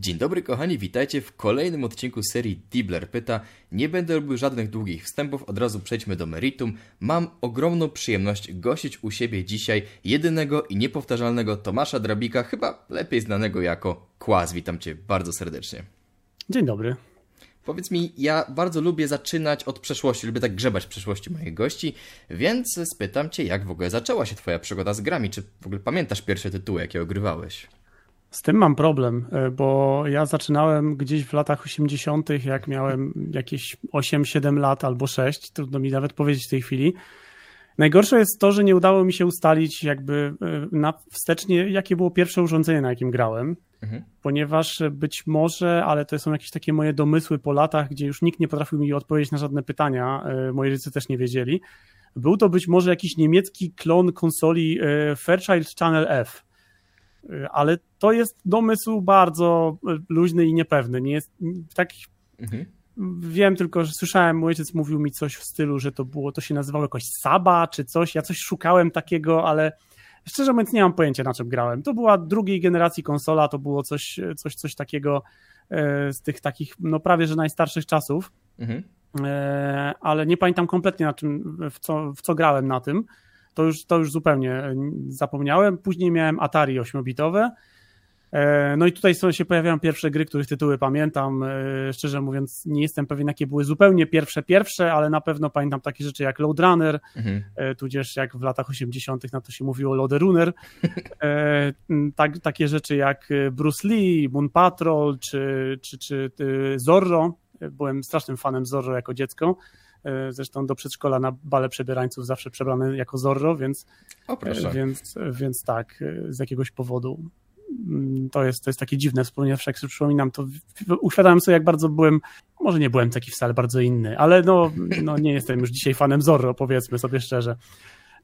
Dzień dobry kochani, witajcie w kolejnym odcinku serii Dibler Pyta. Nie będę robił żadnych długich wstępów, od razu przejdźmy do meritum. Mam ogromną przyjemność gościć u siebie dzisiaj jedynego i niepowtarzalnego Tomasza Drabika, chyba lepiej znanego jako Kłaz. Witam Cię bardzo serdecznie. Dzień dobry. Powiedz mi, ja bardzo lubię zaczynać od przeszłości, lubię tak grzebać w przeszłości moich gości, więc spytam Cię, jak w ogóle zaczęła się Twoja przygoda z grami? Czy w ogóle pamiętasz pierwsze tytuły, jakie ogrywałeś? Z tym mam problem, e, bo ja zaczynałem gdzieś w latach 80., jak miałem jakieś 8-7 lat albo 6, trudno mi nawet powiedzieć w tej chwili. Najgorsze jest to, że nie udało mi się ustalić jakby e, na wstecznie, jakie było pierwsze urządzenie, na jakim grałem, mhm. ponieważ być może, ale to są jakieś takie moje domysły po latach, gdzie już nikt nie potrafił mi odpowiedzieć na żadne pytania, e, moi rodzice też nie wiedzieli. Był to być może jakiś niemiecki klon konsoli Fairchild Channel F ale to jest domysł bardzo luźny i niepewny. Nie jest tak. Mhm. Wiem tylko, że słyszałem, mój ojciec mówił mi coś w stylu, że to było, to się nazywało jakoś Saba czy coś. Ja coś szukałem takiego, ale szczerze mówiąc nie mam pojęcia na czym grałem. To była drugiej generacji konsola, to było coś, coś, coś takiego e, z tych takich, no prawie że najstarszych czasów. Mhm. Ale nie pamiętam kompletnie na czym, w co, w co grałem na tym to już, to już zupełnie e, zapomniałem. Później miałem Atari 8-bitowe. E, no i tutaj się pojawiają pierwsze gry, których tytuły pamiętam. E, szczerze mówiąc, nie jestem pewien, jakie były zupełnie pierwsze, pierwsze, ale na pewno pamiętam takie rzeczy jak Load Runner, mhm. tudzież jak w latach 80. na to się mówiło Loaderunner. Tak, takie rzeczy jak Bruce Lee, Moon Patrol czy, czy, czy Zorro. Byłem strasznym fanem Zorro jako dziecko. E, zresztą do przedszkola na bale przebierańców zawsze przebrany jako Zorro, więc. E, więc, więc tak, e, z jakiegoś powodu. Mm, to jest, to jest takie dziwne, jak sobie przypominam, to uświadamiam sobie, jak bardzo byłem, może nie byłem taki wcale bardzo inny, ale no, no nie jestem już dzisiaj fanem Zorro, powiedzmy sobie szczerze.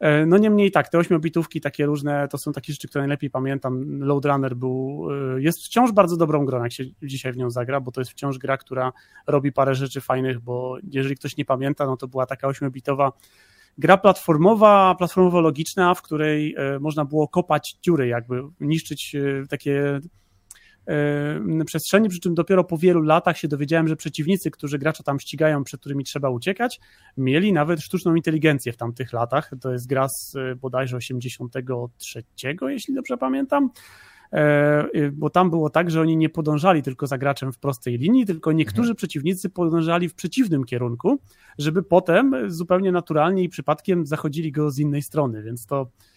E, no niemniej tak, te ośmiobitówki takie różne, to są takie rzeczy, które najlepiej pamiętam. Load Runner był, e, jest wciąż bardzo dobrą grą, jak się dzisiaj w nią zagra, bo to jest wciąż gra, która robi parę rzeczy fajnych, bo jeżeli ktoś nie pamięta, no to była taka ośmiobitowa gra platformowa, platformowo-logiczna, w której e, można było kopać dziury, jakby niszczyć takie przestrzeni, przy czym dopiero po wielu latach się dowiedziałem, że przeciwnicy, którzy gracza tam ścigają, przed którymi trzeba uciekać, mieli nawet sztuczną inteligencję w tamtych latach. To jest gra z e, bodajże 83, jeśli dobrze pamiętam e, bo tam było tak, że oni nie podążali tylko za graczem w prostej linii, tylko niektórzy mhm. przeciwnicy podążali w przeciwnym kierunku, żeby potem zupełnie naturalnie i przypadkiem zachodzili go z innej strony, więc to E,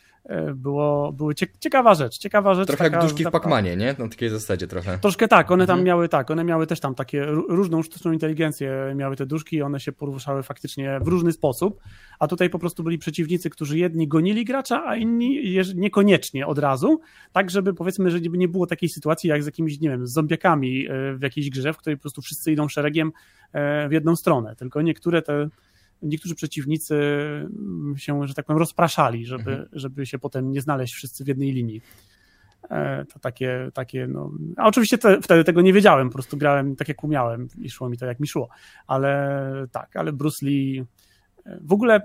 było, były ciekawa rzecz, ciekawa rzecz. Trochę taka, jak duszki w Pacmanie, nie? Na takiej zasadzie trochę. Troszkę tak, one tam mhm. miały tak, one miały też tam takie różną sztuczną inteligencję, miały te duszki i one się poruszały faktycznie w różny sposób, a tutaj po prostu byli przeciwnicy, którzy jedni gonili gracza, a inni niekoniecznie od razu, tak żeby powiedzmy, że nie było takiej sytuacji jak z jakimiś, nie wiem, z zombiakami e, w jakiejś grze, w której po prostu wszyscy idą szeregiem e, w jedną stronę, tylko niektóre te niektórzy przeciwnicy mm, się, że tak powiem, rozpraszali, żeby, mhm. żeby się potem nie znaleźć wszyscy w jednej linii. E, to takie, takie no. A oczywiście te, wtedy tego nie wiedziałem, po prostu grałem tak jak umiałem i szło mi to jak mi szło. Ale tak, ale Bruce Lee. E, w ogóle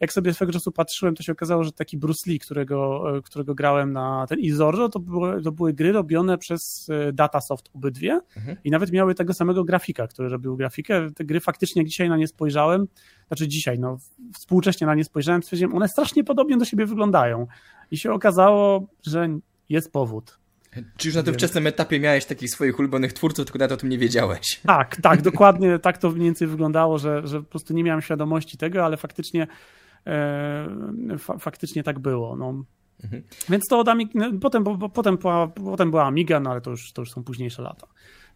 jak sobie swego czasu patrzyłem, to się okazało, że taki Bruce Lee, którego, którego grałem na ten Izorro, to były, to były gry robione przez e, Datasoft obydwie mhm. i nawet miały tego samego grafika, który robił grafikę. Te gry faktycznie, dzisiaj na nie spojrzałem, znaczy dzisiaj, no współcześnie na nie spojrzałem, stwierdziłem, one strasznie podobnie do siebie wyglądają. I się okazało, że jest powód. Czy już na tym wczesnym etapie miałeś takich swoich ulubionych twórców, tylko nawet o tym nie wiedziałeś? Tak, tak, dokładnie tak to mniej więcej wyglądało, że, że po prostu nie miałem świadomości tego, ale faktycznie E, faktycznie tak było. No. Mhm. Więc to od Amig... No, potem, bo, potem, była, potem była Amiga, no ale to już, to już są późniejsze lata.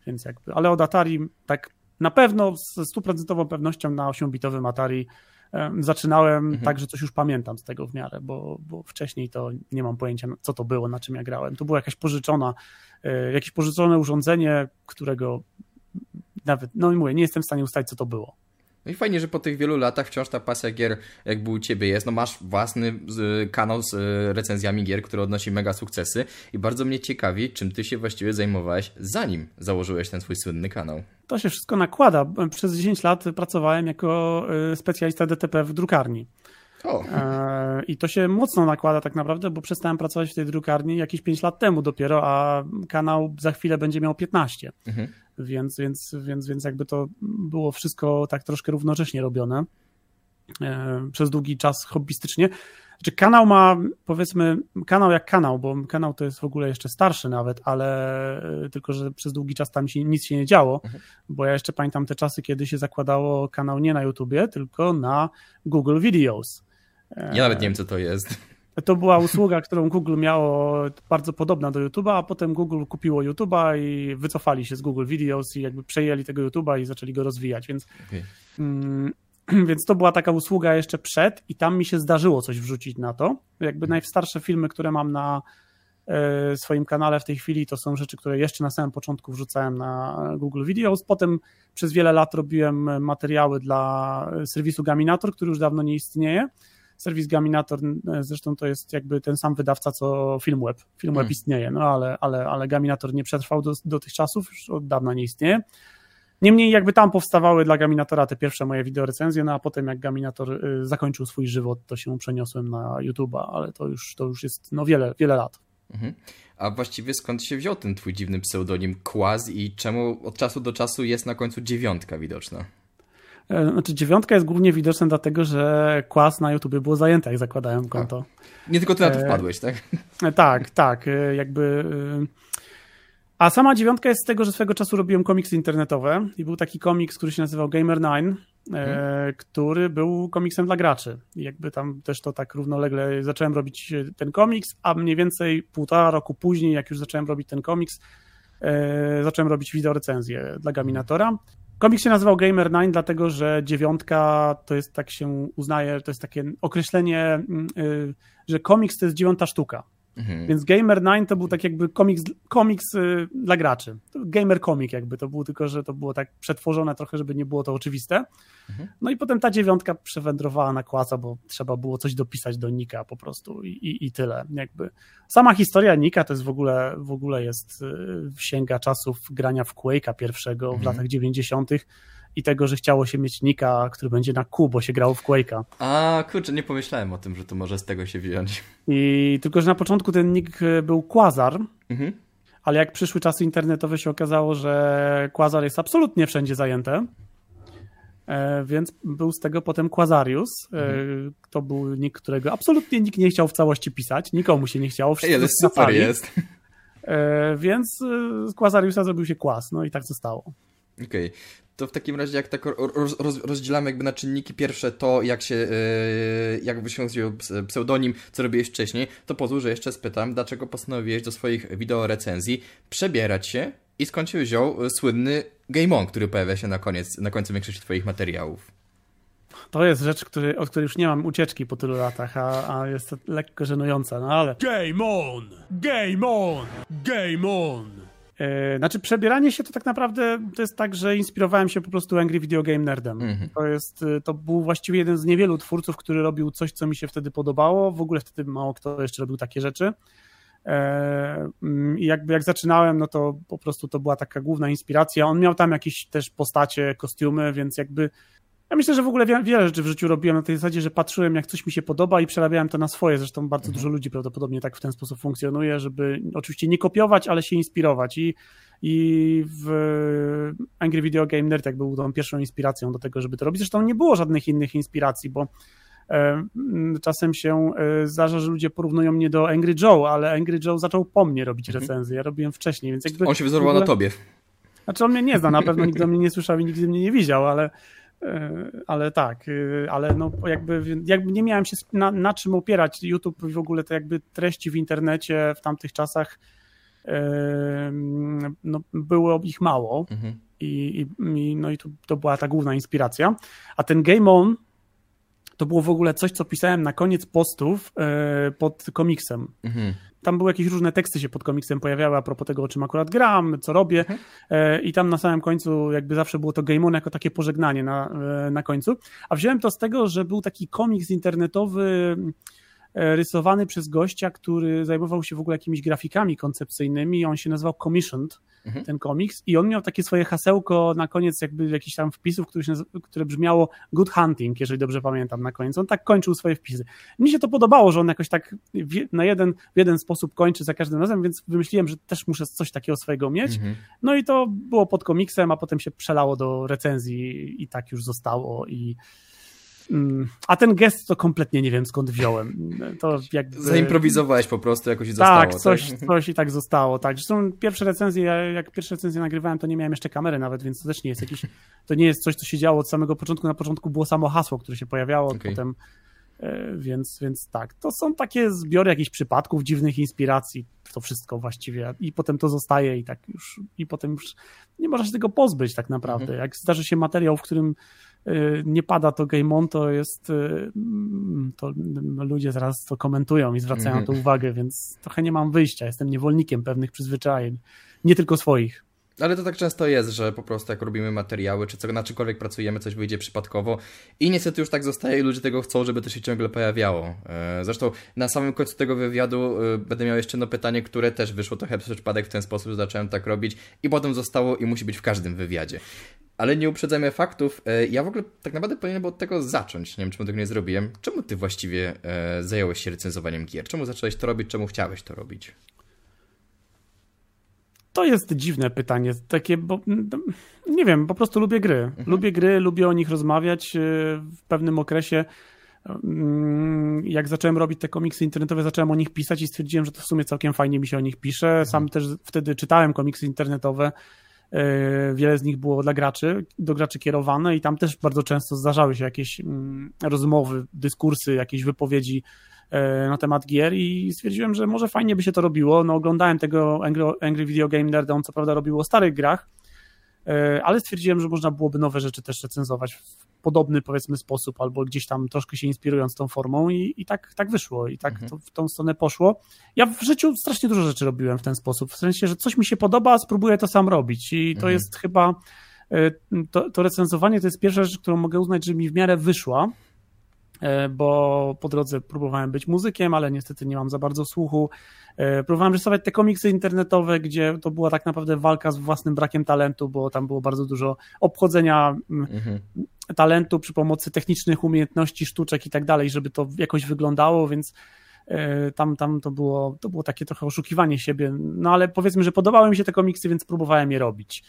Więc jakby, ale od Atari tak na pewno z stuprocentową pewnością na 8-bitowym Atari zaczynałem mhm. tak, że coś już pamiętam z tego w miarę, bo, bo wcześniej to nie mam pojęcia, co to było, na czym ja grałem. To było jakaś pożyczona, e, jakieś pożyczone urządzenie, którego nawet, no i mówię, nie jestem w stanie ustalić, co to było. No i fajnie, że po tych wielu latach wciąż ta pasja gier jakby u Ciebie jest. No masz własny kanał z y, recenzjami gier, który odnosi mega sukcesy i bardzo mnie ciekawi, czym Ty się właściwie zajmowałeś zanim założyłeś ten swój słynny kanał. To się wszystko nakłada. Przez 10 lat pracowałem jako y, specjalista DTP w drukarni. O. E, I to się mocno nakłada tak naprawdę, bo przestałem pracować w tej drukarni jakieś 5 lat temu dopiero, a kanał za chwilę będzie miał 15. Mhm. Więc, więc, więc, więc jakby to było wszystko tak troszkę równocześnie robione e, przez długi czas hobbystycznie. Znaczy kanał ma, powiedzmy, kanał jak kanał, bo kanał to jest w ogóle jeszcze starszy nawet, ale e, tylko, że przez długi czas tam się, nic się nie działo, mhm. bo ja jeszcze pamiętam te czasy, kiedy się zakładało kanał nie na YouTubie, tylko na Google Videos. Ja nawet nie wiem, co to jest. To była usługa, którą Google miało bardzo podobna do YouTube'a, a potem Google kupiło YouTube'a i wycofali się z Google Videos i jakby przejęli tego YouTube'a i zaczęli go rozwijać, więc okay. mm, więc to była taka usługa jeszcze przed i tam mi się zdarzyło coś wrzucić na to. Jakby mhm. najstarsze filmy, które mam na e, swoim kanale w tej chwili, to są rzeczy, które jeszcze na samym początku wrzucałem na Google Videos. Potem przez wiele lat robiłem materiały dla serwisu Gaminator, który już dawno nie istnieje. Serwis Gaminator e, zresztą to jest jakby ten sam wydawca co Filmweb. Filmweb hmm. istnieje, no ale, ale, ale Gaminator nie przetrwał do, do tych czasów, już od dawna nie istnieje. Niemniej jakby tam powstawały dla Gaminatora te pierwsze moje wideorecenzje, no a potem jak Gaminator y, zakończył swój żywot, to się przeniosłem na YouTube'a, ale to już, to już jest no wiele, wiele lat. Mhm. A właściwie skąd się wziął ten twój dziwny pseudonim Quaz i czemu od czasu do czasu jest na końcu dziewiątka widoczna? E, znaczy dziewiątka jest głównie widoczna dlatego, że Quaz na YouTube było zajęte, jak zakładałem konto. A, nie tylko ty na to e, wpadłeś, tak? E, tak, tak. Jakby a sama dziewiątka jest z tego, że swego czasu robiłem komiksy internetowe i był taki komiks, który się nazywał Gamer9, e, mhm. który był komiksem dla graczy. I jakby tam też to tak równolegle zacząłem robić ten komiks, a mniej więcej półtora roku później, jak już zacząłem robić ten komiks, zacząłem robić wideo recenzję dla Gaminatora. Komiks się nazywał Gamer9, dlatego że dziewiątka to jest, tak się uznaje, to jest takie określenie, mm, y, że komiks to jest dziewiąta sztuka. Mhm. Więc Gamer 9 to był tak jakby komiks, komiks y, dla graczy. Gamer comic jakby to było, tylko że to było tak przetworzone trochę, żeby nie było to oczywiste. Mhm. No i potem ta dziewiątka przewędrowała na kłaca, bo trzeba było coś dopisać do Nika po prostu i, i, i tyle. Jakby. Sama historia Nika to jest w ogóle, w ogóle jest, y, sięga czasów grania w Quake'a pierwszego w mhm. latach 90 i tego, że chciało się mieć Nika, który będzie na Q, bo się grało w Quake'a. A, kurczę, nie pomyślałem o tym, że to może z tego się wziąć. I tylko, że na początku ten nick e, był Quasar, mhm. ale jak przyszły czasy internetowe się okazało, że Quasar jest absolutnie wszędzie zajęte, e, więc był z tego potem Quasarius. E, mhm. To był nick, którego absolutnie nikt nie chciał w całości pisać, nikomu się nie chciało. Ej, ale super jest. Więc z Quasariusa zrobił się Quas, no i tak zostało. Okej. Okay to w takim razie jak tak roz, roz, rozdzielamy jakby na czynniki pierwsze to, jak się, yy, jak wyświęcił pseudonim, co robiłeś wcześniej, to pozwól, że jeszcze spytam, dlaczego postanowiłeś do swoich wideo recenzji przebierać się i skąd się wziął e, słynny Game On, który pojawia się na, koniec, na końcu większości twoich materiałów? To jest rzecz, który, od której już nie mam ucieczki po tylu latach, a, a jest to lekko żenująca, no ale... Game on! Game on! Game on! E, znaczy, przebieranie się to tak naprawdę to jest tak, że inspirowałem się po prostu Angry Video Game Nerdem. Mm -hmm. To, jest, e, to był właściwie jeden z niewielu twórców, który robił coś, co mi się wtedy podobało. W ogóle wtedy mało kto jeszcze robił takie rzeczy. E, mm, I jakby jak zaczynałem, no to po prostu to była taka główna inspiracja. On miał tam jakieś też postacie, kostiumy, więc jakby ja myślę, że w ogóle wiele rzeczy w życiu robiłem na tej zasadzie, że patrzyłem, jak coś mi się podoba i przerabiałem to na swoje. Zresztą bardzo mhm. dużo ludzi prawdopodobnie tak w ten sposób funkcjonuje, żeby oczywiście nie kopiować, ale się inspirować. I, i w Angry Video Game Nerd jak był tą pierwszą inspiracją do tego, żeby to robić. Zresztą nie było żadnych innych inspiracji, bo e, czasem się e, zdarza, że ludzie porównują mnie do Angry Joe, ale Angry Joe zaczął po mnie robić mhm. recenzję. Ja robiłem wcześniej, więc jakby... On się wzorował ogóle... na tobie. Znaczy on mnie nie zna, na pewno nikt do mnie nie słyszał i nigdy mnie nie widział, ale ale tak, e, ale no jakby, jakby nie miałem się na, na czym opierać. YouTube i w ogóle te jakby treści w internecie w tamtych czasach e, no, było ich mało mhm. i, i, no i to, to była ta główna inspiracja. A ten Game On to było w ogóle coś, co pisałem na koniec postów pod komiksem. Mhm tam były jakieś różne teksty się pod komiksem pojawiały a propos tego, o czym akurat gram, co robię mhm. E, i tam na samym końcu jakby zawsze było to Game On jako takie pożegnanie na, e, na końcu, a wziąłem to z tego, że był taki komiks internetowy rysowany przez gościa, który zajmował się w ogóle jakimiś grafikami koncepcyjnymi. On się nazywał Commissioned, mhm. ten komiks, i on miał takie swoje hasełko na koniec, jakby jakiś tam wpisów, które, się, które brzmiało Good Hunting, jeżeli dobrze pamiętam na koniec. On tak kończył swoje wpisy. Mi się to podobało, że on jakoś tak na jeden, w jeden sposób kończy za każdym razem, więc wymyśliłem, że też muszę coś takiego swojego mieć. Mhm. No i to było pod komiksem, a potem się przelało do recenzji i tak już zostało i. A ten gest to kompletnie nie wiem skąd wziąłem. To jakby... Zaimprowizowałeś po prostu, jakoś i zostało. Tak, coś, tak? coś i tak zostało. Tak. Zresztą pierwsze recenzje, jak pierwsze recenzje nagrywałem, to nie miałem jeszcze kamery nawet, więc to też nie jest jakiś, to nie jest coś, co się działo od samego początku. Na początku było samo hasło, które się pojawiało, okay. potem e, więc, więc tak, to są takie zbiory jakichś przypadków, dziwnych inspiracji, to wszystko właściwie i potem to zostaje i tak już, i potem już nie można się tego pozbyć tak naprawdę. Mhm. Jak zdarzy się materiał, w którym nie pada to Game On, to jest, y, to ludzie zaraz to komentują i zwracają mm. to uwagę, więc trochę nie mam wyjścia, jestem niewolnikiem pewnych przyzwyczajeń, nie tylko swoich. Ale to tak często jest, że po prostu jak robimy materiały, czy co, na czymkolwiek pracujemy, coś wyjdzie przypadkowo i niestety już tak zostaje i ludzie tego chcą, żeby to się ciągle pojawiało. E, zresztą na samym końcu tego wywiadu e, będę miał jeszcze jedno pytanie, które też wyszło trochę przez przypadek w ten sposób, zacząłem tak robić i potem zostało i musi być w każdym wywiadzie. Ale nie uprzedzajmy faktów. E, ja w ogóle tak naprawdę powinienem od tego zacząć. Nie wiem, czemu tego nie zrobiłem. Czemu ty właściwie zająłeś się recenzowaniem gier? Czemu zacząłeś to robić? Czemu chciałeś to robić? To jest dziwne pytanie, takie, bo nie wiem, po prostu lubię gry. Mhm. Lubię gry, lubię o nich rozmawiać. E, w pewnym okresie, mm, jak zacząłem robić te komiksy internetowe, zacząłem o nich pisać i stwierdziłem, że to w sumie całkiem fajnie mi się o nich pisze. Mhm. Sam też wtedy czytałem komiksy internetowe. E, wiele z nich było dla graczy, do graczy kierowane i tam też bardzo często zdarzały się jakieś mm, rozmowy, dyskursy, jakieś wypowiedzi na temat gier i stwierdziłem, że może fajnie by się to robiło. No, oglądałem tego Angry, Angry Video Game Nerd, on co prawda robił o starych grach, e, ale stwierdziłem, że można byłoby nowe rzeczy też recenzować w podobny powiedzmy sposób, albo gdzieś tam troszkę się inspirując tą formą i, i tak, tak wyszło i tak mhm. to, w tą stronę poszło. Ja w życiu strasznie dużo rzeczy robiłem w ten sposób, w sensie, że coś mi się podoba, spróbuję to sam robić i to mhm. jest chyba e, to, to recenzowanie to jest pierwsza rzecz, którą mogę uznać, że mi w miarę wyszła, E, bo po drodze próbowałem być muzykiem, ale niestety nie mam za bardzo słuchu. E, próbowałem rysować te komiksy internetowe, gdzie to była tak naprawdę walka z własnym brakiem talentu, bo tam było bardzo dużo obchodzenia mhm. talentu przy pomocy technicznych umiejętności, sztuczek i tak dalej, żeby to jakoś wyglądało, więc e, tam, tam to, było, to było takie trochę oszukiwanie siebie. No ale powiedzmy, że podobały mi się te komiksy, więc próbowałem je robić.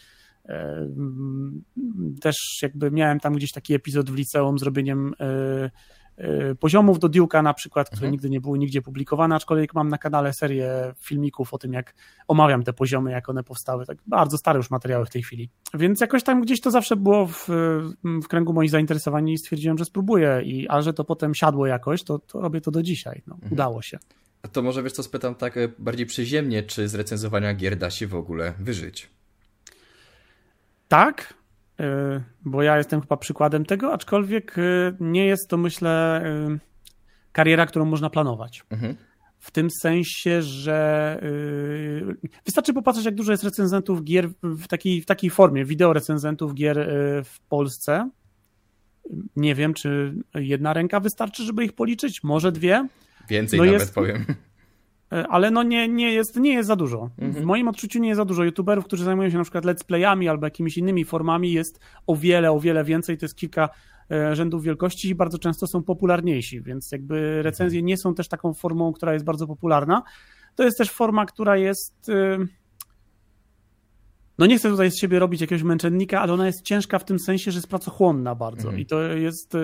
Też jakby miałem tam gdzieś taki epizod w liceum z robieniem poziomów do Duke'a na przykład, które mhm. nigdy nie były nigdzie publikowane, aczkolwiek mam na kanale serię filmików o tym, jak omawiam te poziomy, jak one powstały. Tak bardzo stare już materiały w tej chwili. Więc jakoś tam gdzieś to zawsze było w, w kręgu moich zainteresowań i stwierdziłem, że spróbuję. I, a że to potem siadło jakoś, to, to robię to do dzisiaj. No, mhm. Udało się. A to może wiesz co, spytam tak e, bardziej przyziemnie, czy z recenzowania gier da się w ogóle wyżyć? Tak, Y, bo ja jestem chyba przykładem tego, aczkolwiek y, nie jest to, myślę, y, kariera, którą można planować. Mhm. W tym sensie, że wystarczy popatrzeć, jak dużo jest recenzentów gier w takiej, w takiej formie, wideo recenzentów gier w Polsce. Nie wiem, czy jedna ręka wystarczy, żeby ich policzyć, może dwie. Więcej no nawet jest, powiem. E, ale no nie, nie, jest, nie jest za dużo. Mhm. W moim odczuciu nie jest za dużo. YouTuberów, którzy zajmują się na przykład let's playami albo jakimiś innymi formami jest o wiele, o wiele więcej. To jest kilka e, rzędów wielkości i bardzo często są popularniejsi, więc jakby recenzje nie są też taką formą, która jest bardzo popularna. To jest też forma, która jest e, no nie chcę tutaj z siebie robić jakiegoś męczennika, ale ona jest ciężka w tym sensie, że jest pracochłonna bardzo. Mhm. I to jest e,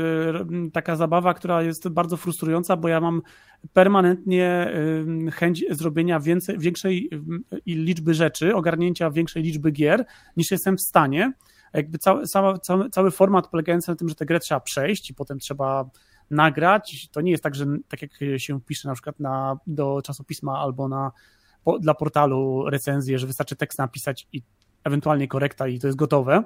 taka zabawa, która jest bardzo frustrująca, bo ja mam permanentnie e, chęć zrobienia więcej, większej liczby rzeczy, ogarnięcia większej liczby gier, niż jestem w stanie. Jakby cały, cały, cały format polegający na tym, że tę grę trzeba przejść i potem trzeba nagrać. To nie jest tak, że tak jak się pisze na przykład na, do czasopisma albo na dla portalu recenzję, że wystarczy tekst napisać i ewentualnie korekta i to jest gotowe.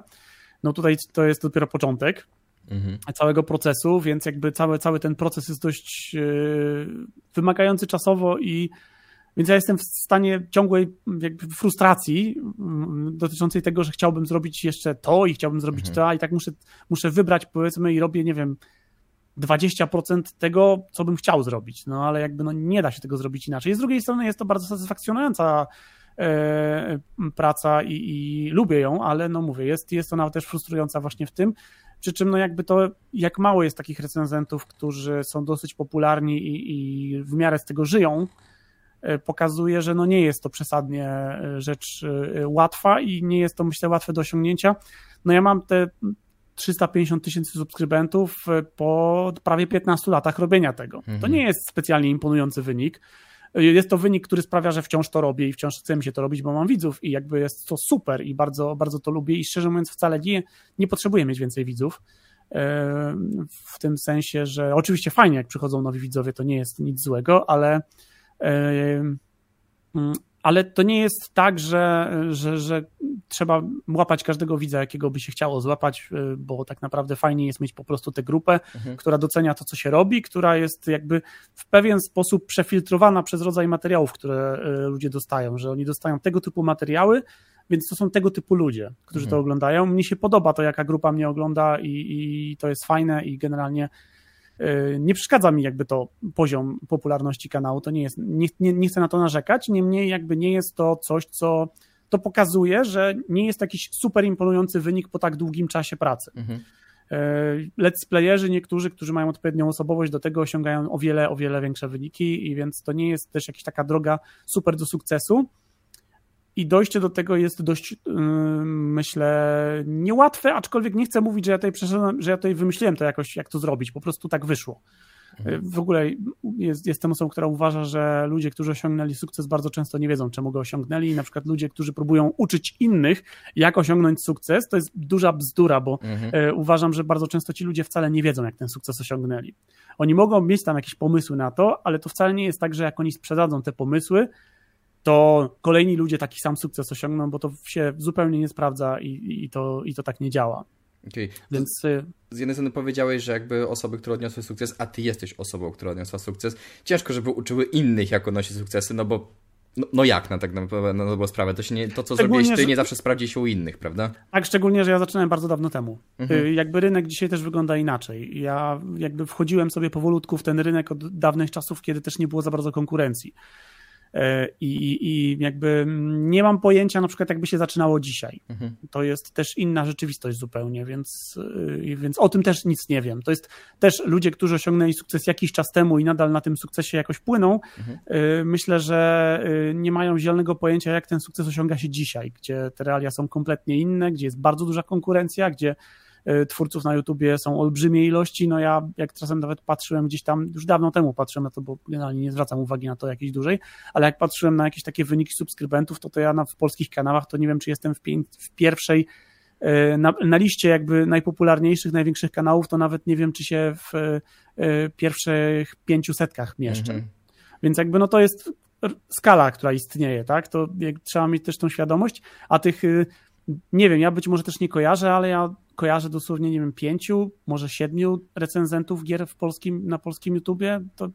No tutaj to jest dopiero początek mhm. całego procesu, więc jakby cały, cały ten proces jest dość yy, wymagający czasowo i więc ja jestem w stanie ciągłej frustracji yy, dotyczącej tego, że chciałbym zrobić jeszcze to i chciałbym zrobić mhm. to, i tak muszę, muszę wybrać powiedzmy i robię, nie wiem, 20% tego, co bym chciał zrobić, no ale jakby no, nie da się tego zrobić inaczej. Z drugiej strony jest to bardzo satysfakcjonująca e, praca i, i, lubię ją, ale no mówię, jest, jest ona też frustrująca właśnie w tym, przy czym no jakby to, jak mało jest takich recenzentów, którzy są dosyć popularni i, i w miarę z tego żyją, e, pokazuje, że no nie jest to przesadnie e, rzecz e, łatwa i nie jest to myślę łatwe do osiągnięcia. No ja mam te 350 tysięcy subskrybentów po prawie 15 latach robienia tego. Mhm. To nie jest specjalnie imponujący wynik. Jest to wynik, który sprawia, że wciąż to robię i wciąż chce mi się to robić, bo mam widzów i jakby jest to super i bardzo, bardzo to lubię i szczerze mówiąc wcale nie, nie potrzebuję mieć więcej widzów. E, w tym sensie, że oczywiście fajnie, jak przychodzą nowi widzowie, to nie jest nic złego, ale e, ale to nie jest tak, że, że, że trzeba łapać każdego widza, jakiego by się chciało złapać, y, bo tak naprawdę fajnie jest mieć po prostu tę grupę, mhm. która docenia to, co się robi, która jest jakby w pewien sposób przefiltrowana przez rodzaj materiałów, które y, ludzie dostają, że oni dostają tego typu materiały, więc to są tego typu ludzie, którzy mhm. to oglądają. Mnie się podoba to, jaka grupa mnie ogląda i, i to jest fajne i generalnie nie przeszkadza mi jakby to poziom popularności kanału, to nie jest, nie, nie, nie chcę na to narzekać, niemniej jakby nie jest to coś, co to pokazuje, że nie jest jakiś super imponujący wynik po tak długim czasie pracy. Mhm. Y, let's playerzy, niektórzy, którzy mają odpowiednią osobowość do tego, osiągają o wiele, o wiele większe wyniki, i więc to nie jest też jakaś taka droga super do sukcesu. I dojście do tego jest dość, yy, myślę, niełatwe, aczkolwiek nie chcę mówić, że ja tutaj przeszedłem, że ja tutaj wymyśliłem to jakoś, jak to zrobić. Po prostu tak wyszło. Mhm. W ogóle jest, jestem osobą, która uważa, że ludzie, którzy osiągnęli sukces, bardzo często nie wiedzą, czemu go osiągnęli. I na przykład ludzie, którzy próbują uczyć innych, jak osiągnąć sukces, to jest duża bzdura, bo mhm. E, uważam, że bardzo często ci ludzie wcale nie wiedzą, jak ten sukces osiągnęli. Oni mogą mieć tam jakieś pomysły na to, ale to wcale nie jest tak, że jak oni sprzedadzą te pomysły, to kolejni ludzie taki sam sukces osiągną, bo to się zupełnie nie sprawdza i, i, to, i to tak nie działa. Okay. Więc y, z jednej strony powiedziałeś, że jakby osoby, które odniosły sukces, a ty jesteś osobą, która odniosła sukces, ciężko, żeby uczyły innych, jak odnosić sukcesy, no bo no, no, jak na tak na, na dobrą sprawę? To, się nie, to co zrobiłeś ty, że... nie zawsze sprawdzi się u innych, prawda? Tak, szczególnie, że ja zaczynałem bardzo dawno temu. Mhm. Y, jakby rynek dzisiaj też wygląda inaczej. Ja jakby wchodziłem sobie powolutku w ten rynek od dawnych czasów, kiedy też nie było za bardzo konkurencji. E, I, I, jakby nie mam pojęcia, na przykład, jakby się zaczynało dzisiaj. Mhm. To jest też inna rzeczywistość zupełnie, więc, y, więc o tym też nic nie wiem. To jest też ludzie, którzy osiągnęli sukces jakiś czas temu i nadal na tym sukcesie jakoś płyną. Mhm. Y, myślę, że y, nie mają zielonego pojęcia, jak ten sukces osiąga się dzisiaj, gdzie te realia są kompletnie inne, gdzie jest bardzo duża konkurencja, gdzie twórców na YouTubie są olbrzymie ilości. No ja jak czasem nawet patrzyłem gdzieś tam, już dawno temu patrzyłem na to, bo generalnie nie zwracam uwagi na to jakieś dłużej, ale jak patrzyłem na jakieś takie wyniki subskrybentów, to to ja na, w polskich kanałach to nie wiem, czy jestem w, pię- w pierwszej y, na, na, liście jakby najpopularniejszych, największych kanałów, to nawet nie wiem, czy się w y, pierwszych pięciu setkach mieszczę. Mhm. Więc jakby no to jest skala, która istnieje, tak? To trzeba mieć też tą świadomość, a tych nie wiem, ja być może też nie kojarzę, ale ja kojarzę dosłownie, nie wiem, pięciu, może siedmiu recenzentów gier w polskim, na polskim YouTubie, to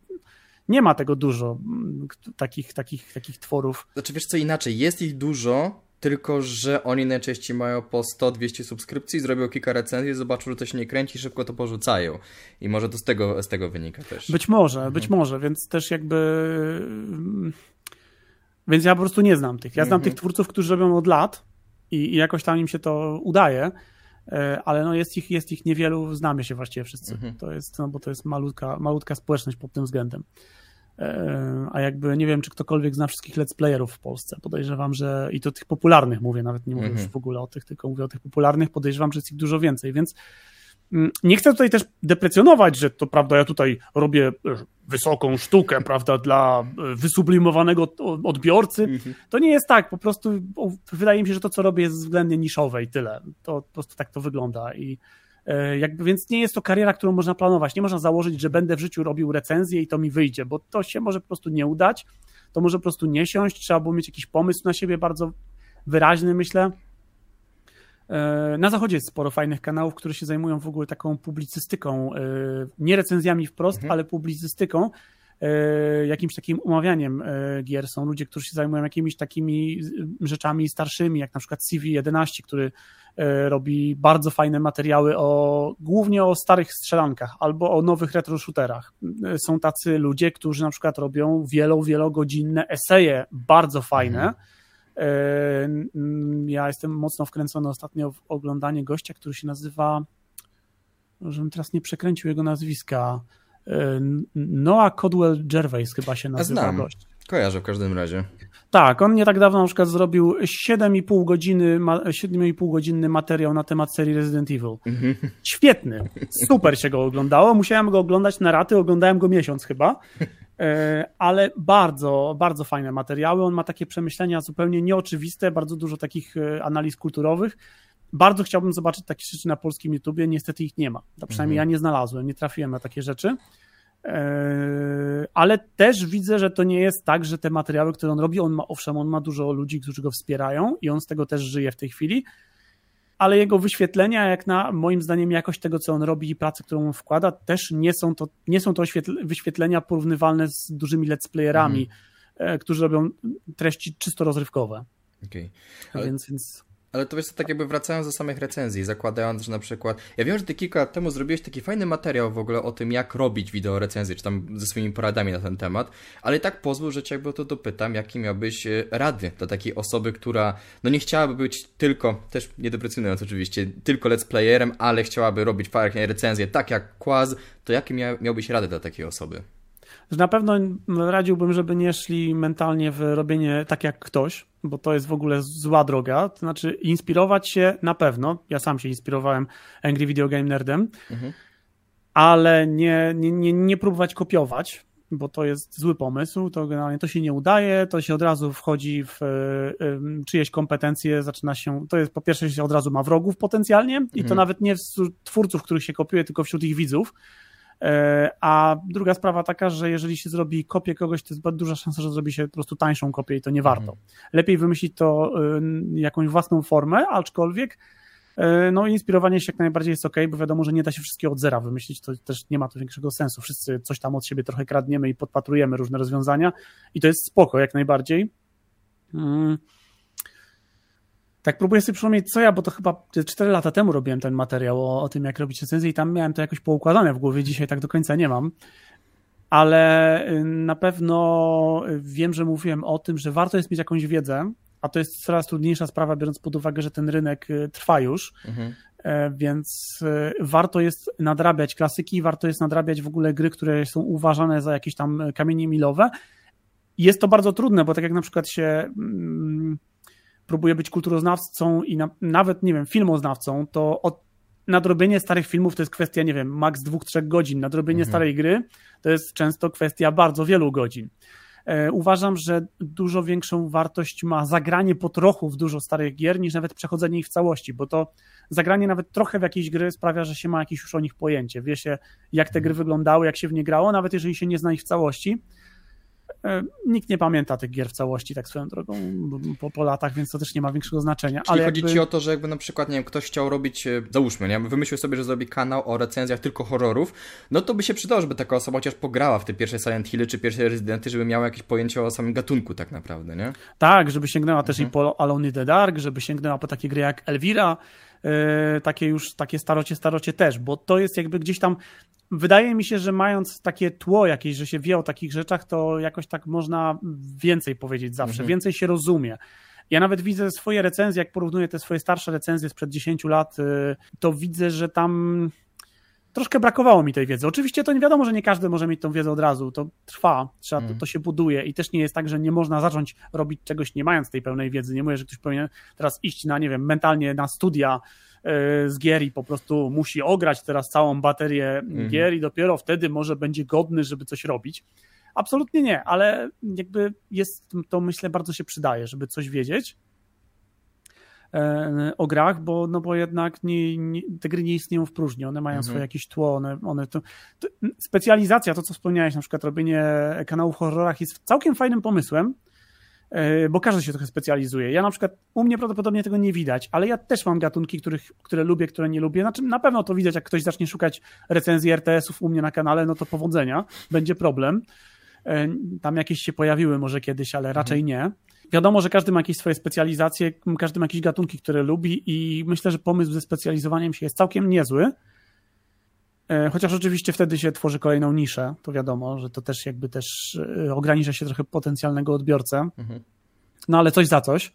nie ma tego dużo, mm, takich, takich, takich tworów. Znaczy wiesz co inaczej, jest ich dużo, tylko że oni najczęściej mają po 100-200 subskrypcji, zrobią kilka recenzji, zobaczą, że to się nie kręci, szybko to porzucają. I może to z tego, z tego wynika też. Być może, mhm. być może, więc też jakby... Mm, więc ja po prostu nie znam tych. Ja znam mhm. tych twórców, którzy robią od lat i, i jakoś tam im się to udaje, ale no jest ich, jest ich niewielu, znamy się właściwie wszyscy. Mhm. To jest, no bo to jest malutka, malutka społeczność pod tym względem. E, a jakby nie wiem, czy ktokolwiek zna wszystkich let's playerów w Polsce. Podejrzewam, że i to tych popularnych mówię, nawet nie mówię mhm. już w ogóle o tych, tylko mówię o tych popularnych. Podejrzewam, że jest ich dużo więcej, więc nie chcę tutaj też deprecjonować, że to prawda, ja tutaj robię e, wysoką sztukę, prawda, dla e, wysublimowanego odbiorcy. Mhm. To nie jest tak, po prostu wydaje mi się, że to, co robię, jest względnie niszowe i tyle. To po prostu tak to wygląda i e, jakby, więc nie jest to kariera, którą można planować. Nie można założyć, że będę w życiu robił recenzję i to mi wyjdzie, bo to się może po prostu nie udać, to może po prostu nie siąść, trzeba było mieć jakiś pomysł na siebie bardzo wyraźny, myślę. E, na zachodzie jest sporo fajnych kanałów, które się zajmują w ogóle taką publicystyką, e, nie recenzjami wprost, mhm. ale publicystyką, e, jakimś takim umawianiem gier. Są ludzie, którzy się zajmują jakimiś takimi rzeczami starszymi, jak na przykład CV11, który robi bardzo fajne materiały o głównie o starych strzelankach albo o nowych retro shooterach. Są tacy ludzie, którzy na przykład robią wielo, wielogodzinne eseje, bardzo fajne. Mhm. Ja jestem mocno wkręcony ostatnio w oglądanie gościa, który się nazywa, żebym teraz nie przekręcił jego nazwiska, Noah Codwell Gervais chyba się nazywa znam. gość. Kojarzę w każdym razie. Tak, on nie tak dawno na przykład zrobił 7,5 godziny, 7,5 godzinny materiał na temat serii Resident Evil. Mhm. Świetny, super się go oglądało. Musiałem go oglądać na raty, oglądałem go miesiąc chyba, e, ale bardzo, bardzo fajne materiały. On ma takie przemyślenia zupełnie nieoczywiste, bardzo dużo takich e, analiz kulturowych. Bardzo chciałbym zobaczyć takie rzeczy na polskim YouTubie, niestety ich nie ma. przynajmniej mhm. ja nie znalazłem, nie trafiłem na takie rzeczy. E, ale też widzę, że to nie jest tak, że te materiały, które on robi, on ma, owszem, on ma dużo ludzi, którzy go wspierają i on z tego też żyje w tej chwili, ale jego wyświetlenia, jak na moim zdaniem jakość tego, co on robi i pracy, którą on wkłada, też nie są to, nie są to wyświetlenia porównywalne z dużymi let's playerami, mhm. którzy robią treści czysto rozrywkowe. Okay. Ale... Więc, więc... Ale to wiesz, tak jakby wracając do samych recenzji, zakładając, że na przykład. Ja wiem, że ty kilka lat temu zrobiłeś taki fajny materiał w ogóle o tym, jak robić wideo recenzji, czy tam ze swoimi poradami na ten temat, ale tak pozwól, że cię jakby o to dopytam, jakie miałbyś e, rady dla takiej osoby, która no nie chciałaby być tylko, też nie deprecjonując oczywiście, tylko let's playerem, ale chciałaby robić fajne recenzje, tak jak Quaz, to jakie miałbyś rady dla takiej osoby? Że na pewno radziłbym, żeby nie szli mentalnie w robienie tak jak ktoś, bo to jest w ogóle zła droga. To znaczy, inspirować się na pewno. Ja sam się inspirowałem Angry Video Game Nerdem, mhm. ale nie, nie, nie, nie próbować kopiować, bo to jest zły pomysł. To generalnie to się nie udaje, to się od razu wchodzi w y, czyjeś kompetencje, zaczyna się. To jest po pierwsze, się od razu ma wrogów potencjalnie, i to mhm. nawet nie wśród twórców, których się kopiuje, tylko wśród ich widzów a druga sprawa taka, że jeżeli się zrobi kopię kogoś, to jest bardzo duża szansa, że zrobi się po prostu tańszą kopię i to nie warto. Mhm. Lepiej wymyślić to y, jakąś własną formę, aczkolwiek y, no inspirowanie się jak najbardziej jest ok, bo wiadomo, że nie da się wszystkiego od zera wymyślić, to też nie ma to większego sensu. Wszyscy coś tam od siebie trochę kradniemy i podpatrujemy różne rozwiązania i to jest spoko jak najbardziej. Mm. Tak próbuję sobie przypomnieć, co ja, bo to chyba 4 lata temu robiłem ten materiał o, o tym, jak robić recenzję i tam miałem to jakoś poukładane w głowie, dzisiaj tak do końca nie mam. Ale y, na pewno wiem, że mówiłem o tym, że warto jest mieć jakąś wiedzę, a to jest coraz trudniejsza sprawa, biorąc pod uwagę, że ten rynek y, trwa już. Mhm. E, więc y, warto jest nadrabiać klasyki, warto jest nadrabiać w ogóle gry, które są uważane za jakieś tam kamienie milowe. Jest to bardzo trudne, bo tak jak na przykład się próbuje być kulturoznawcą i na, nawet, nie wiem, filmoznawcą, to od, nadrobienie starych filmów to jest kwestia, nie wiem, maks dwóch, trzech godzin. Nadrobienie mhm. starej gry to jest często kwestia bardzo wielu godzin. E, uważam, że dużo większą wartość ma zagranie po trochu w dużo starych gier, niż nawet przechodzenie ich w całości, bo to zagranie nawet trochę w jakieś gry sprawia, że się ma jakieś już o nich pojęcie. Wie się, jak te gry wyglądały, jak się w nie grało, nawet jeżeli się nie zna ich w całości. E, nikt nie pamięta tych gier w całości, tak swoją drogą, po, po latach, więc to też nie ma większego znaczenia. Czyli ale chodzi jakby... ci o to, że jakby na przykład, nie wiem, ktoś chciał robić, e, załóżmy, nie wymyślił sobie, że zrobi kanał o recenzjach tylko horrorów, no to by się przydało, żeby taka osoba chociaż pograła w te pierwsze Silent Hill czy pierwsze Rezydenty, żeby miała jakieś pojęcie o samym gatunku tak naprawdę, nie? Tak, żeby sięgnęła też mhm. i po Alone in the Dark, żeby sięgnęła po takie gry jak Elvira, takie już, takie starocie, starocie też, bo to jest jakby gdzieś tam wydaje mi się, że mając takie tło jakieś, że się wie o takich rzeczach, to jakoś tak można więcej powiedzieć zawsze, mhm. więcej się rozumie. Ja nawet widzę swoje recenzje, jak porównuję te swoje starsze recenzje sprzed 10 lat, y, to widzę, że tam troszkę brakowało mi tej wiedzy. Oczywiście to nie wiadomo, że nie każdy może mieć tą wiedzę od razu. To trwa, trzeba, to, mhm. to, się buduje i też nie jest tak, że nie można zacząć robić czegoś nie mając tej pełnej wiedzy. Nie mówię, że ktoś powinien teraz iść na, nie wiem, mentalnie na studia E, z gier i po prostu musi ograć teraz całą baterię mhm. gier i dopiero wtedy może będzie godny, żeby coś robić. Absolutnie nie, ale jakby jest to myślę bardzo się przydaje, żeby coś wiedzieć o grach, bo, no bo jednak nie, nie, te gry nie istnieją w próżni, one mają mhm. swoje jakieś tło, one, one to, to, specjalizacja, to co wspomniałeś, na przykład robienie kanałów w horrorach jest całkiem fajnym pomysłem, E, bo każdy się trochę specjalizuje. Ja na przykład, u mnie prawdopodobnie tego nie widać, ale ja też mam gatunki, których, które lubię, które nie lubię. Znaczy, na pewno to widać, jak ktoś zacznie szukać recenzji RTS-ów u mnie na kanale, no to powodzenia, będzie problem. E, tam jakieś się pojawiły może kiedyś, ale raczej nie. Wiadomo, że każdy ma jakieś swoje specjalizacje, każdy ma jakieś gatunki, które lubi i myślę, że pomysł ze specjalizowaniem się jest całkiem niezły. E, chociaż oczywiście wtedy się tworzy kolejną niszę, to wiadomo, że to też jakby też e, ogranicza się trochę potencjalnego odbiorcę. Mhm. No ale coś za coś.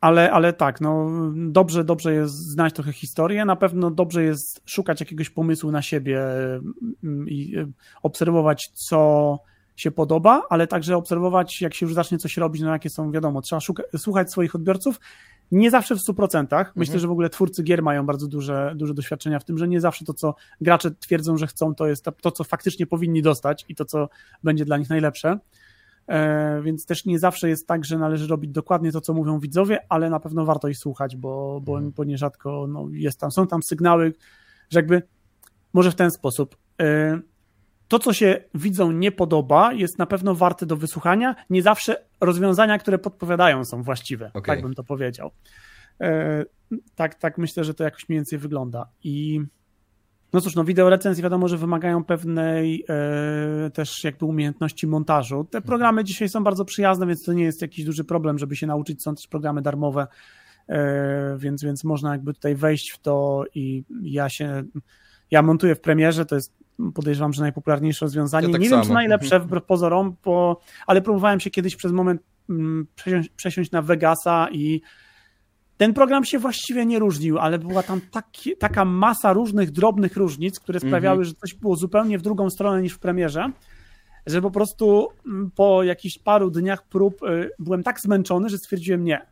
Ale, ale tak, no dobrze, dobrze jest znać trochę historię, na pewno dobrze jest szukać jakiegoś pomysłu na siebie mm, i obserwować, co się podoba, ale także obserwować, jak się już zacznie coś robić, no jakie są, wiadomo, trzeba szuka, słuchać swoich odbiorców, nie zawsze w 100%. Myślę, mhm. że w ogóle twórcy gier mają bardzo duże, duże doświadczenia w tym, że nie zawsze to, co gracze twierdzą, że chcą, to jest to, co faktycznie powinni dostać i to, co będzie dla nich najlepsze. E, więc też nie zawsze jest tak, że należy robić dokładnie to, co mówią widzowie, ale na pewno warto ich słuchać, bo, bo, mhm. bo nierzadko no, jest tam, są tam sygnały, że jakby może w ten sposób. To, co się widzom nie podoba, jest na pewno warte do wysłuchania. Nie zawsze rozwiązania, które podpowiadają, są właściwe. Okay. Tak bym to powiedział. E, tak, tak myślę, że to jakoś mniej więcej wygląda. I no cóż, no wideo recenzje wiadomo, że wymagają pewnej e, też jakby umiejętności montażu. Te mhm. programy dzisiaj są bardzo przyjazne, więc to nie jest jakiś duży problem, żeby się nauczyć. Są też programy darmowe, e, więc, więc można jakby tutaj wejść w to i ja się, ja montuję w premierze, to jest podejrzewam, że najpopularniejsze rozwiązanie. Ja tak nie samo. wiem, czy najlepsze mhm. wbrew pozorom, bo, ale próbowałem się kiedyś przez moment mm, przesiąść, przesiąść na Vegasa i ten program się właściwie nie różnił, ale była tam taki, taka masa różnych drobnych różnic, które mhm. sprawiały, że coś było zupełnie w drugą stronę niż w premierze, że po prostu mm, po jakichś paru dniach prób y, byłem tak zmęczony, że stwierdziłem nie,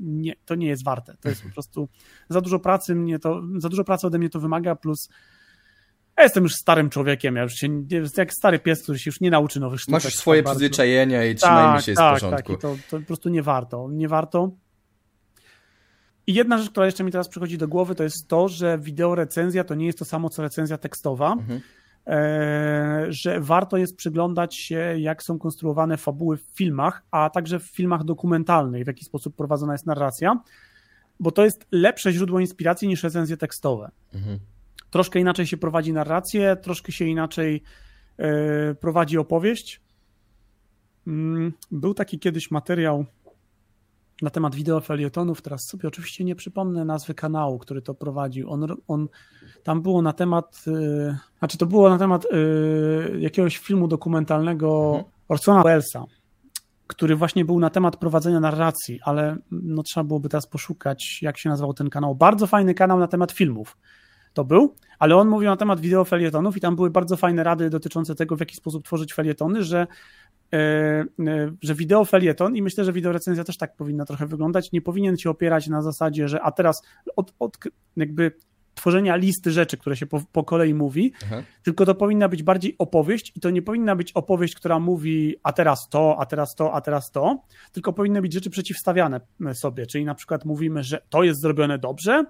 nie, to nie jest warte. To jest po prostu za dużo pracy mnie to, za dużo pracy ode mnie to wymaga, plus ja jestem już starym człowiekiem, ja już się, jak stary pies, który się już nie nauczy nowych sztuczek. Masz swoje przyzwyczajenia i trzymajmy tak, się tak, z porządku. Tak, to, to po prostu nie warto, nie warto. I jedna rzecz, która jeszcze mi teraz przychodzi do głowy, to jest to, że wideo recenzja to nie jest to samo co recenzja tekstowa. Mhm. E, że warto jest przyglądać się, jak są konstruowane fabuły w filmach, a także w filmach dokumentalnych, w jaki sposób prowadzona jest narracja, bo to jest lepsze źródło inspiracji niż recenzje tekstowe. Mhm. Troszkę inaczej się prowadzi narrację, troszkę się inaczej e, prowadzi opowieść. Mm, był taki kiedyś materiał na temat wideofelietonów. Teraz sobie oczywiście nie przypomnę nazwy kanału, który to prowadził. On, on tam było na temat, yy, znaczy to było na temat yy, jakiegoś filmu dokumentalnego mhm. Orsona Wellesa, który właśnie był na temat prowadzenia narracji, ale no trzeba byłoby teraz poszukać, jak się nazywał ten kanał. Bardzo fajny kanał na temat filmów to był, ale on mówił na temat wideofelietonów i tam były bardzo fajne rady dotyczące tego, w jaki sposób tworzyć felietony, że E, e, że wideo felieton i myślę, że wideo recenzja też tak powinna trochę wyglądać, nie powinien się opierać na zasadzie, że a teraz od, od jakby tworzenia listy rzeczy, które się po, po kolei mówi, Aha. tylko to powinna być bardziej opowieść i to nie powinna być opowieść, która mówi a teraz to, a teraz to, a teraz to, tylko powinny być rzeczy przeciwstawiane sobie, czyli na przykład mówimy, że to jest zrobione dobrze,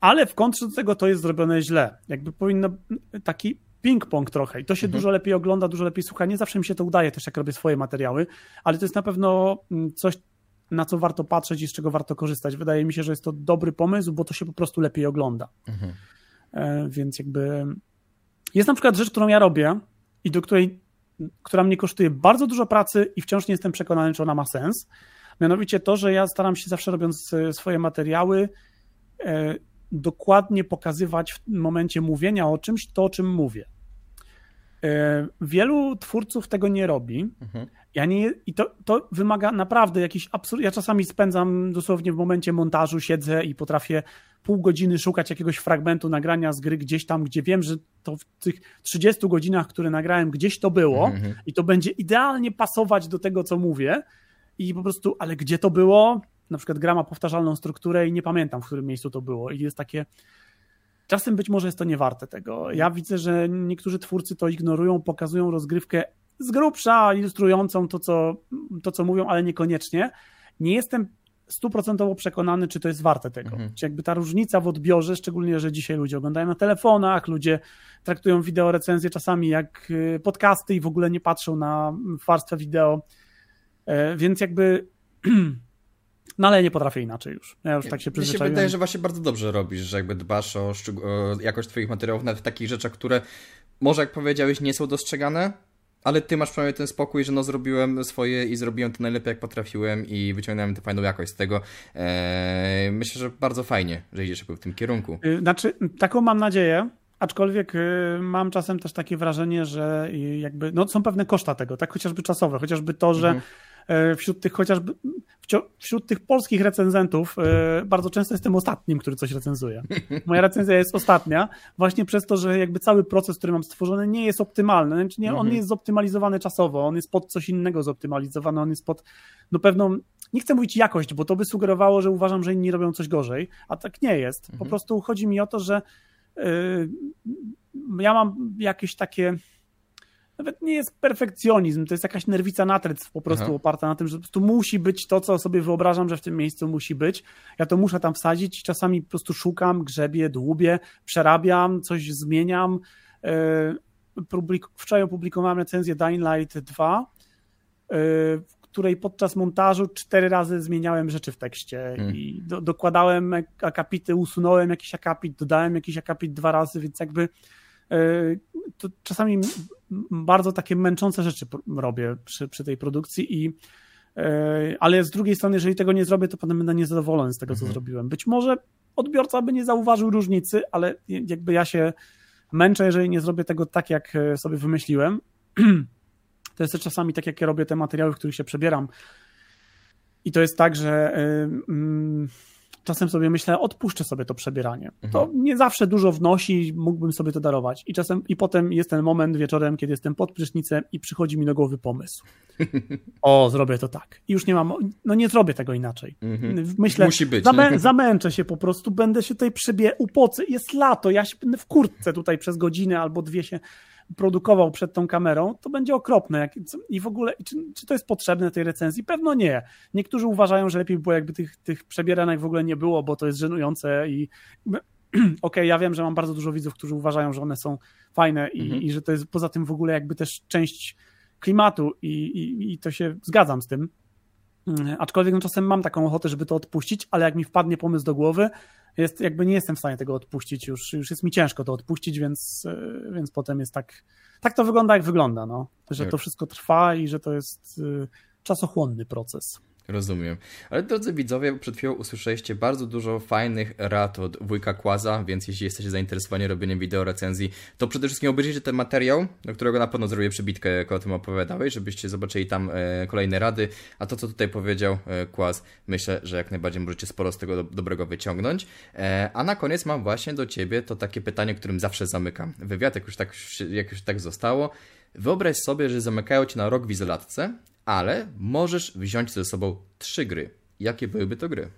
ale w kontrze do tego to jest zrobione źle. Jakby powinno taki ping-pong trochę i to się mhm. dużo lepiej ogląda, dużo lepiej słucha. Nie zawsze mi się to udaje też, jak robię swoje materiały, ale to jest na pewno mm, coś, na co warto patrzeć i z czego warto korzystać. Wydaje mi się, że jest to dobry pomysł, bo to się po prostu lepiej ogląda. Mhm. E, więc jakby jest na przykład rzecz, którą ja robię i do której, która mnie kosztuje bardzo dużo pracy i wciąż nie jestem przekonany, czy ona ma sens. Mianowicie to, że ja staram się zawsze robiąc e, swoje materiały e, dokładnie pokazywać w momencie mówienia o czymś to, o czym mówię. E, wielu twórców tego nie robi. Mhm. Ja nie, I to, to wymaga naprawdę jakiś absurd. Ja czasami spędzam dosłownie w momencie montażu, siedzę i potrafię pół godziny szukać jakiegoś fragmentu nagrania z gry gdzieś tam, gdzie wiem, że to w tych 30 godzinach, które nagrałem, gdzieś to było mhm. i to będzie idealnie pasować do tego, co mówię. I po prostu, ale gdzie to było? Na przykład gra ma powtarzalną strukturę i nie pamiętam, w którym miejscu to było. I jest takie Czasem być może jest to nie warte tego. Ja widzę, że niektórzy twórcy to ignorują, pokazują rozgrywkę z grubsza, ilustrującą to, co, to, co mówią, ale niekoniecznie. Nie jestem stuprocentowo przekonany, czy to jest warte tego. Mhm. Czy jakby ta różnica w odbiorze, szczególnie, że dzisiaj ludzie oglądają na telefonach, ludzie traktują wideo recenzje czasami jak y, podcasty i w ogóle nie patrzą na warstwę wideo. E, więc jakby No ale nie potrafię inaczej już. Ja już tak się przyzwyczaiłem. Mi się wydaje, że właśnie bardzo dobrze robisz, że jakby dbasz o, o jakość twoich materiałów, nawet w takich rzeczach, które może jak powiedziałeś, nie są dostrzegane, ale ty masz przynajmniej ten spokój, że no zrobiłem swoje i zrobiłem to najlepiej jak potrafiłem i wyciągnąłem tę fajną jakość z tego. Eee, myślę, że bardzo fajnie, że idziesz w tym kierunku. Y, znaczy, taką mam nadzieję, aczkolwiek y, mam czasem też takie wrażenie, że jakby, no są pewne koszta tego, tak chociażby czasowe, chociażby to, że mhm. E, wśród tych chociażby wśród tych polskich recenzentów e, bardzo często jestem ostatnim, który coś recenzuje. Moja recenzja jest ostatnia, właśnie przez to, że jakby cały proces, który mam stworzony, nie jest optymalny. Znaczy nie, on mhm. nie jest zoptymalizowany czasowo, on jest pod coś innego zoptymalizowany, on jest pod no pewną. Nie chcę mówić jakość, bo to by sugerowało, że uważam, że inni robią coś gorzej, a tak nie jest. Po mhm. prostu chodzi mi o to, że yy, ja mam jakieś takie nawet nie jest perfekcjonizm, to jest jakaś nerwica natręctw po prostu Aha. oparta na tym, że po prostu musi być to, co sobie wyobrażam, że w tym miejscu musi być. Ja to muszę tam wsadzić i czasami po prostu szukam, grzebię, dłubię, przerabiam, coś zmieniam. E, wczoraj opublikowałem recenzję Dying Light 2, e, w której podczas montażu cztery razy zmieniałem rzeczy w tekście hmm. i do, dokładałem akapity, usunąłem jakiś akapit, dodałem jakiś akapit dwa razy, więc jakby to czasami bardzo takie męczące rzeczy robię przy, przy tej produkcji i e, ale z drugiej strony, jeżeli tego nie zrobię, to potem będę niezadowolony z tego, co mhm. zrobiłem. Być może odbiorca by nie zauważył różnicy, ale jakby ja się męczę, jeżeli nie zrobię tego tak, jak e, sobie wymyśliłem. To jest czasami tak, jak ja robię te materiały, w których się przebieram. I to jest tak, że yy, czasem sobie myślę, odpuszczę sobie to przebieranie. Mhm. To nie zawsze dużo wnosi, mógłbym sobie to darować. I czasem, i potem jest ten moment wieczorem, kiedy jestem pod prysznicem i przychodzi mi do głowy pomysł. O, zrobię to tak. I już nie mam, no nie zrobię tego inaczej. Mhm. Myślę, Musi być. Zamę, zamęczę się po prostu, będę się tutaj przebie, upocy, jest lato, ja się w kurtce tutaj przez godzinę albo dwie się produkował przed tą kamerą, to będzie okropne. I w ogóle, czy, czy to jest potrzebne tej recenzji? Pewno nie. Niektórzy uważają, że lepiej by było, jakby tych, tych przebieranek w ogóle nie było, bo to jest żenujące i okej, okay, ja wiem, że mam bardzo dużo widzów, którzy uważają, że one są fajne i, mhm. i że to jest poza tym w ogóle jakby też część klimatu i, i, i to się zgadzam z tym. Mm, aczkolwiek no, czasem mam taką ochotę, żeby to odpuścić, ale jak mi wpadnie pomysł do głowy, jest, jakby nie jestem w stanie tego odpuścić, już, już jest mi ciężko to odpuścić, więc, e, więc potem jest tak, tak to wygląda jak wygląda, no. że tak. to wszystko trwa i że to jest e, czasochłonny proces. Rozumiem. Ale drodzy widzowie, przed chwilą usłyszeliście bardzo dużo fajnych rad od wujka Kłaza, więc jeśli jesteście zainteresowani robieniem wideo recenzji, to przede wszystkim obejrzyjcie ten materiał, do którego na pewno zrobię przybitkę, jak o tym opowiadałeś, żebyście zobaczyli tam e, kolejne rady, a to, co tutaj powiedział e, Kłaz, myślę, że jak najbardziej możecie sporo z tego do, dobrego wyciągnąć. E, a na koniec mam właśnie do Ciebie to takie pytanie, którym zawsze zamykam wywiad, jak już tak, jak już tak zostało. Wyobraź sobie, że zamykają Cię na rok w izolatce, ale możesz wziąć ze sobą trzy gry. Jakie byłyby to gry?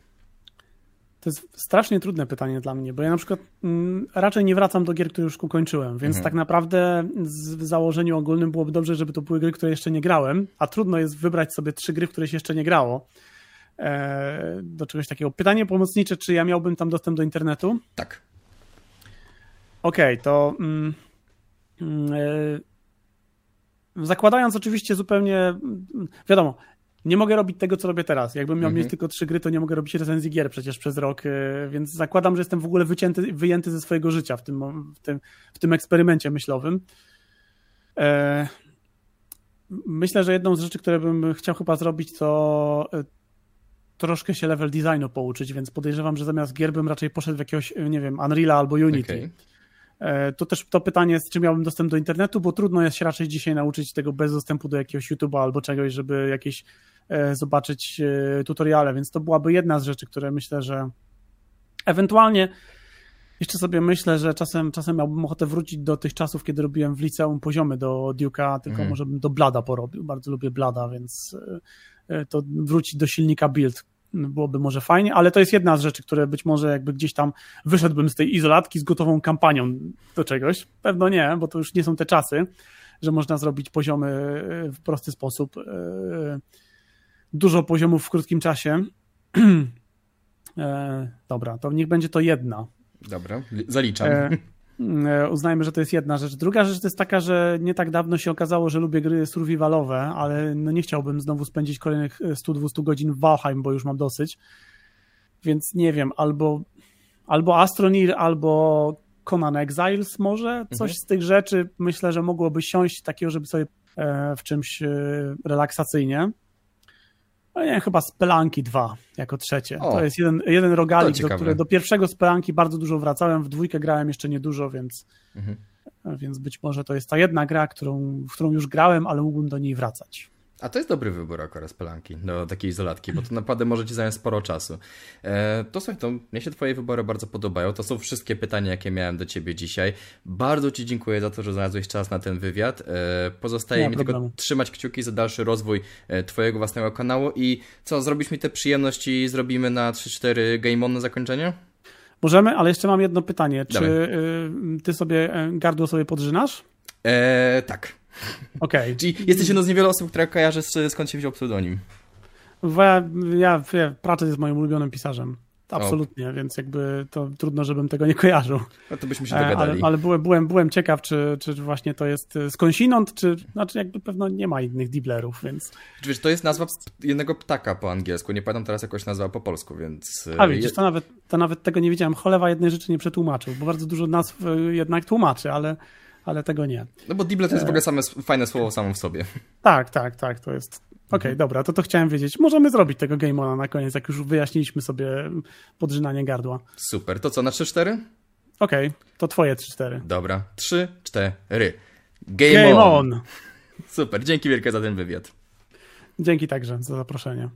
To jest strasznie trudne pytanie dla mnie, bo ja na przykład mm, raczej nie wracam do gier, które już ukończyłem, więc mhm. tak naprawdę z, w założeniu ogólnym byłoby dobrze, żeby to były gry, które jeszcze nie grałem, a trudno jest wybrać sobie trzy gry, w które się jeszcze nie grało. E, do czegoś takiego. Pytanie pomocnicze, czy ja miałbym tam dostęp do internetu? Tak. Okej, okay, to mm, mm e, Zakładając oczywiście zupełnie, wiadomo, nie mogę robić tego, co robię teraz. Jakbym miał mhm. mieć tylko trzy gry, to nie mogę robić recenzji gier przecież przez rok, e, więc zakładam, że jestem w ogóle wycięty, wyjęty ze swojego życia w tym, w tym, w tym eksperymencie myślowym. E, myślę, że jedną z rzeczy, które bym chciał chyba zrobić, to e, troszkę się level designu pouczyć, więc podejrzewam, że zamiast gier bym raczej poszedł w jakiegoś, nie wiem, Unreal albo Unity. Okay. E, to też to pytanie jest, czy miałbym dostęp do internetu, bo trudno jest się raczej dzisiaj nauczyć tego bez dostępu do jakiegoś YouTube'a albo czegoś, żeby jakieś e, zobaczyć e, tutoriale, więc to byłaby jedna z rzeczy, które myślę, że ewentualnie jeszcze sobie myślę, że czasem, czasem miałbym ochotę wrócić do tych czasów, kiedy robiłem w liceum poziomy do Duke'a, tylko mm. może bym do Blada porobił. Bardzo lubię Blada, więc to wrócić do silnika build, byłoby może fajnie, ale to jest jedna z rzeczy, które być może jakby gdzieś tam wyszedłbym z tej izolatki z gotową kampanią do czegoś. Pewno nie, bo to już nie są te czasy, że można zrobić poziomy e, w prosty sposób. E, dużo poziomów w krótkim czasie. E, dobra, to niech będzie to jedna. Dobra, zaliczam. E, uznajmy, że to jest jedna rzecz. Druga rzecz to jest taka, że nie tak dawno się okazało, że lubię gry survivalowe, ale no nie chciałbym znowu spędzić kolejnych 100-200 godzin w Valheim, bo już mam dosyć. Więc nie wiem, albo, albo Astronir, albo Conan Exiles może, coś z tych rzeczy myślę, że mogłoby siąść takiego, żeby sobie e, w czymś e, relaksacyjnie. No nie, chyba Spelanki 2 jako trzecie. O, to jest jeden, jeden rogalik, do, ciekawe. które, do pierwszego Spelanki bardzo dużo wracałem, w dwójkę grałem jeszcze niedużo, więc, Mhm. więc być może to jest ta jedna gra, którą, w którą już grałem, ale mógłbym do niej wracać. A to jest dobry wybór akurat pelanki do takiej izolatki, bo to naprawdę może ci zająć sporo czasu. E, to słuchaj, to mnie się twoje wybory bardzo podobają. To są wszystkie pytania, jakie miałem do ciebie dzisiaj. Bardzo ci dziękuję za to, że znalazłeś czas na ten wywiad. E, pozostaje Nie mi ma tylko problemu. trzymać kciuki za dalszy rozwój e, twojego własnego kanału i co, zrobisz mi tę przyjemność i zrobimy na 3-4 Game On na zakończenie? Możemy, ale jeszcze mam jedno pytanie. Czy y, ty sobie e, gardło sobie podrzynasz? E, tak. Okej. Czyli jesteś jedną z niewielu osób, która kojarzy skąd się wziął pseudonim. Bo Ja, ja, ja Pratchett jest moim ulubionym pisarzem. Absolutnie, więc jakby to trudno, żebym tego nie kojarzył. No to byśmy się E, Ale, dogadali. ale byłem, byłem, byłem ciekaw, czy, czy właśnie to jest e, skądinąd, czy znaczy jakby pewno nie ma innych diblerów, więc. Wiesz, to jest nazwa jednego ptaka po angielsku. Nie pamiętam teraz jakoś nazwa po polsku, więc. e, A widzisz, to nawet, to nawet tego nie wiedziałem. Cholewa jednej rzeczy nie przetłumaczył, bo bardzo dużo nazw jednak tłumaczy, ale, ale tego nie. No bo Diblet to jest w ogóle same, fajne słowo samo w sobie. Tak, tak, tak, to jest. Okej, dobra, to to chciałem wiedzieć. Możemy zrobić tego Game Ona na koniec, jak już wyjaśniliśmy sobie podrzynanie gardła. Super. To co, na 3-4? Okej, to twoje 3-4. Dobra. 3, 4. Game, Game on. on! Super. Dzięki wielkie za ten wywiad. Dzięki także za zaproszenie.